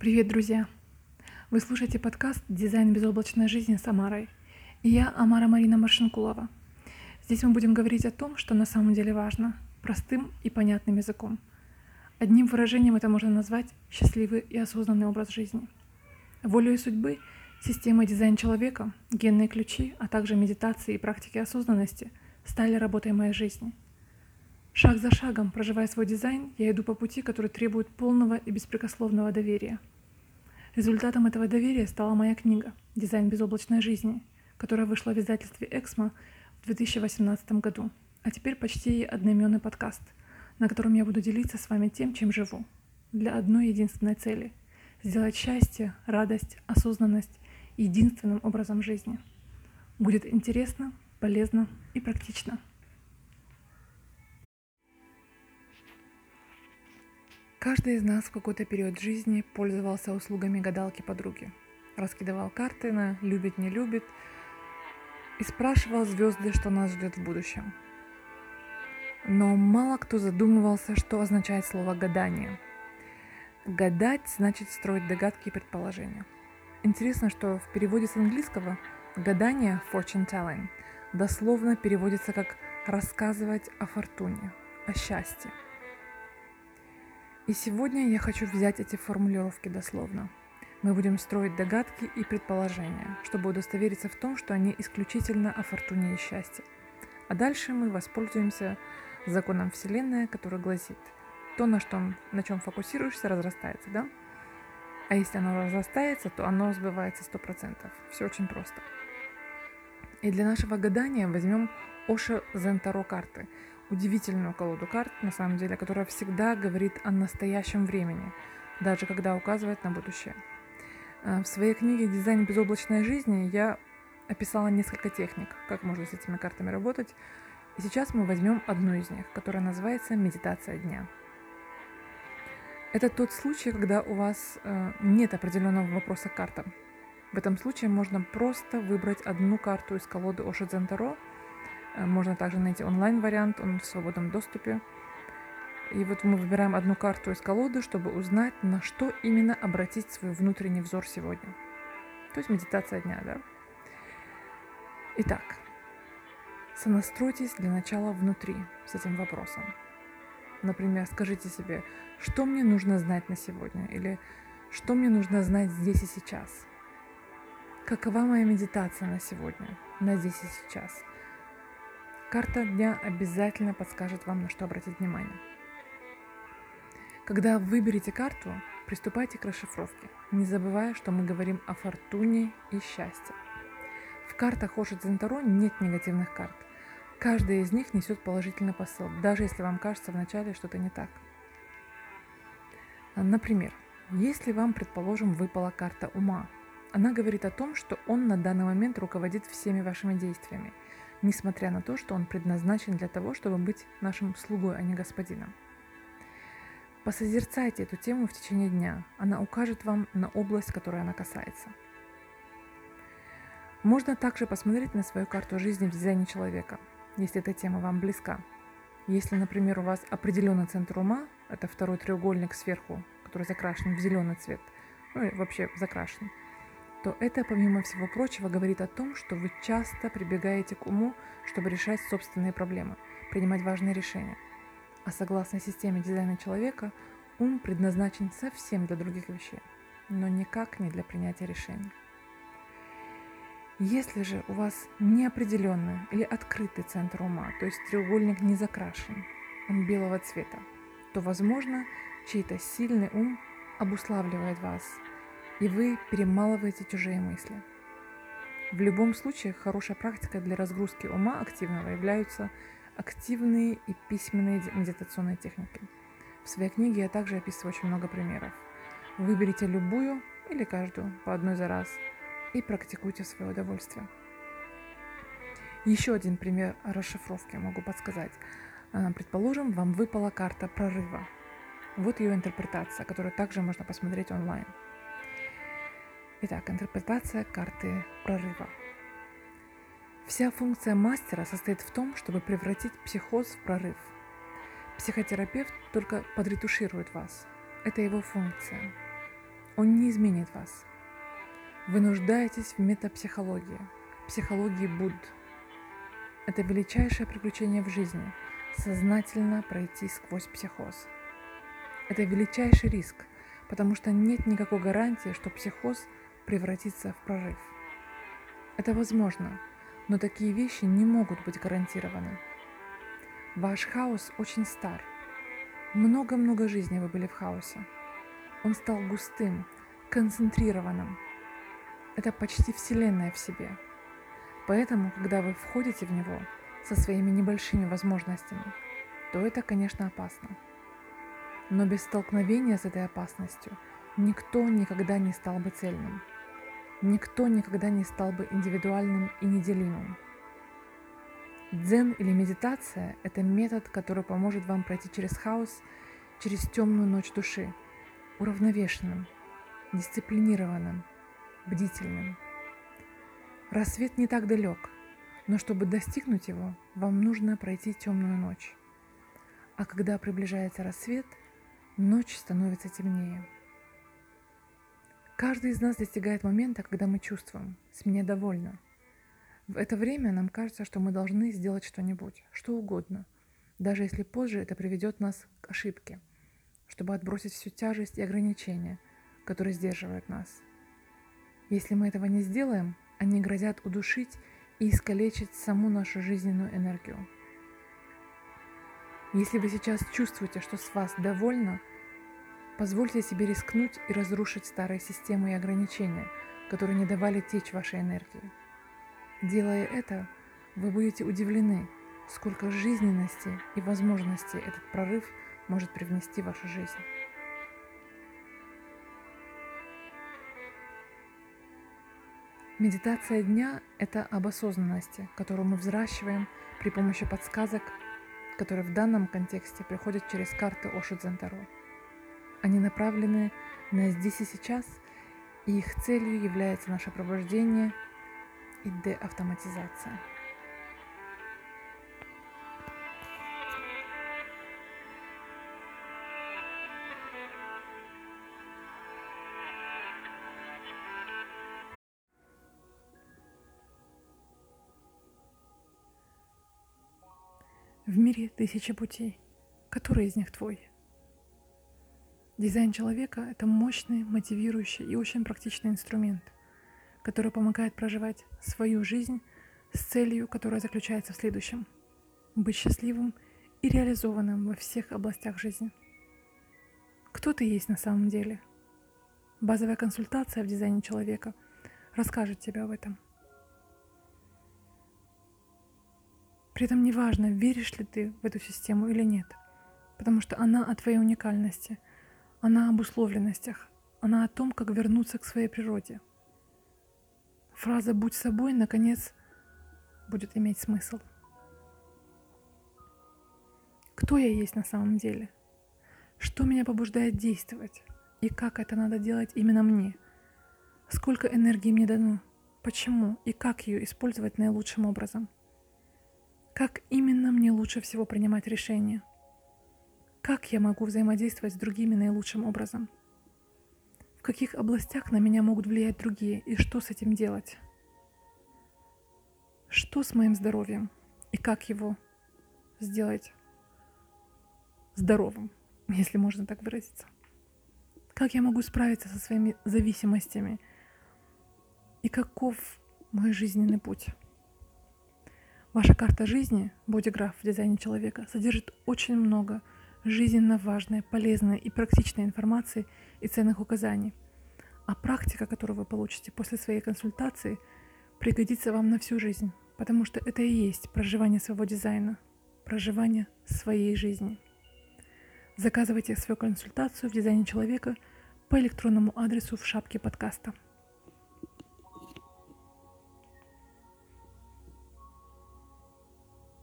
Привет, друзья! Вы слушаете подкаст «Дизайн безоблачной жизни» с Амарой. И я Амара Марина Маршинкулова. Здесь мы будем говорить о том, что на самом деле важно, простым и понятным языком. Одним выражением это можно назвать счастливый и осознанный образ жизни. Волю и судьбы, система дизайн человека, генные ключи, а также медитации и практики осознанности стали работой моей жизни – Шаг за шагом, проживая свой дизайн, я иду по пути, который требует полного и беспрекословного доверия. Результатом этого доверия стала моя книга «Дизайн безоблачной жизни», которая вышла в издательстве «Эксмо» в 2018 году, а теперь почти одноименный подкаст, на котором я буду делиться с вами тем, чем живу, для одной единственной цели – сделать счастье, радость, осознанность единственным образом жизни. Будет интересно, полезно и практично – Каждый из нас в какой-то период жизни пользовался услугами гадалки подруги. Раскидывал карты на «любит, не любит» и спрашивал звезды, что нас ждет в будущем. Но мало кто задумывался, что означает слово «гадание». Гадать значит строить догадки и предположения. Интересно, что в переводе с английского гадание fortune telling дословно переводится как рассказывать о фортуне, о счастье – и сегодня я хочу взять эти формулировки дословно. Мы будем строить догадки и предположения, чтобы удостовериться в том, что они исключительно о фортуне и счастье. А дальше мы воспользуемся законом Вселенной, который гласит, то, на, что, на чем фокусируешься, разрастается, да? А если оно разрастается, то оно сбывается 100%. Все очень просто. И для нашего гадания возьмем Оша Зентаро карты – удивительную колоду карт, на самом деле, которая всегда говорит о настоящем времени, даже когда указывает на будущее. Э, в своей книге «Дизайн безоблачной жизни» я описала несколько техник, как можно с этими картами работать. И сейчас мы возьмем одну из них, которая называется «Медитация дня». Это тот случай, когда у вас э, нет определенного вопроса к картам. В этом случае можно просто выбрать одну карту из колоды Оши Дзентаро – можно также найти онлайн-вариант, он в свободном доступе. И вот мы выбираем одну карту из колоды, чтобы узнать, на что именно обратить свой внутренний взор сегодня. То есть медитация дня, да? Итак, сонастройтесь для начала внутри с этим вопросом. Например, скажите себе, что мне нужно знать на сегодня или что мне нужно знать здесь и сейчас. Какова моя медитация на сегодня, на здесь и сейчас – Карта дня обязательно подскажет вам, на что обратить внимание. Когда выберете карту, приступайте к расшифровке, не забывая, что мы говорим о фортуне и счастье. В картах Оши Дзентаро нет негативных карт. Каждая из них несет положительный посыл, даже если вам кажется вначале что-то не так. Например, если вам, предположим, выпала карта ума, она говорит о том, что он на данный момент руководит всеми вашими действиями – несмотря на то, что он предназначен для того, чтобы быть нашим слугой, а не господином. Посозерцайте эту тему в течение дня. Она укажет вам на область, которой она касается. Можно также посмотреть на свою карту жизни в дизайне человека, если эта тема вам близка. Если, например, у вас определенный центр ума, это второй треугольник сверху, который закрашен в зеленый цвет, ну и вообще закрашен, то это, помимо всего прочего, говорит о том, что вы часто прибегаете к уму, чтобы решать собственные проблемы, принимать важные решения. А согласно системе дизайна человека, ум предназначен совсем для других вещей, но никак не для принятия решений. Если же у вас неопределенный или открытый центр ума, то есть треугольник не закрашен, он белого цвета, то, возможно, чей-то сильный ум обуславливает вас и вы перемалываете чужие мысли. В любом случае, хорошая практика для разгрузки ума активного являются активные и письменные медитационные техники. В своей книге я также описываю очень много примеров. Выберите любую или каждую по одной за раз и практикуйте в свое удовольствие. Еще один пример расшифровки могу подсказать. А, предположим, вам выпала карта прорыва. Вот ее интерпретация, которую также можно посмотреть онлайн. Итак, интерпретация карты прорыва. Вся функция мастера состоит в том, чтобы превратить психоз в прорыв. Психотерапевт только подретуширует вас. Это его функция. Он не изменит вас. Вы нуждаетесь в метапсихологии, психологии Будд. Это величайшее приключение в жизни – сознательно пройти сквозь психоз. Это величайший риск, потому что нет никакой гарантии, что психоз превратится в прорыв. Это возможно, но такие вещи не могут быть гарантированы. Ваш хаос очень стар. Много-много жизней вы были в хаосе. Он стал густым, концентрированным. Это почти Вселенная в себе. Поэтому, когда вы входите в него со своими небольшими возможностями, то это, конечно, опасно. Но без столкновения с этой опасностью никто никогда не стал бы цельным. Никто никогда не стал бы индивидуальным и неделимым. Дзен или медитация – это метод, который поможет вам пройти через хаос, через темную ночь души – уравновешенным, дисциплинированным, бдительным. Рассвет не так далек, но чтобы достигнуть его, вам нужно пройти темную ночь. А когда приближается рассвет, ночь становится темнее. Каждый из нас достигает момента, когда мы чувствуем «с меня довольно». В это время нам кажется, что мы должны сделать что-нибудь, что угодно, даже если позже это приведет нас к ошибке – чтобы отбросить всю тяжесть и ограничения, которые сдерживают нас. Если мы этого не сделаем, они грозят удушить и искалечить саму нашу жизненную энергию. Если вы сейчас чувствуете, что с вас довольно, позвольте себе рискнуть и разрушить старые системы и ограничения, которые не давали течь вашей энергии. Делая это, вы будете удивлены, сколько жизненности и возможностей этот прорыв – может привнести в вашу жизнь. Медитация дня – это об осознанности, которую мы взращиваем при помощи подсказок, которые в данном контексте приходят через карты Оши Дзентаро. Они направлены на здесь и сейчас, и их целью является наше пробуждение и деавтоматизация. В мире тысячи путей. Который из них твой? Дизайн человека – это мощный, мотивирующий и очень практичный инструмент, который помогает проживать свою жизнь с целью, которая заключается в следующем – быть счастливым и реализованным во всех областях жизни. Кто ты есть на самом деле? Базовая консультация в дизайне человека расскажет тебе об этом – При этом неважно, веришь ли ты в эту систему или нет, потому что она о твоей уникальности, она об условленностях, она о том, как вернуться к своей природе. Фраза «будь собой» наконец будет иметь смысл. Кто я есть на самом деле? Что меня побуждает действовать? И как это надо делать именно мне? Сколько энергии мне дано? Почему и как ее использовать наилучшим образом – как именно мне лучше всего принимать решения? Как я могу взаимодействовать с другими наилучшим образом? В каких областях на меня могут влиять другие и что с этим делать? Что с моим здоровьем и как его сделать здоровым, если можно так выразиться? Как я могу справиться со своими зависимостями? И каков мой жизненный путь? Ваша карта жизни, бодиграф в дизайне человека, содержит очень много жизненно важной, полезной и практичной информации и ценных указаний. А практика, которую вы получите после своей консультации, пригодится вам на всю жизнь, потому что это и есть проживание своего дизайна, проживание своей жизни. Заказывайте свою консультацию в дизайне человека по электронному адресу в шапке подкаста.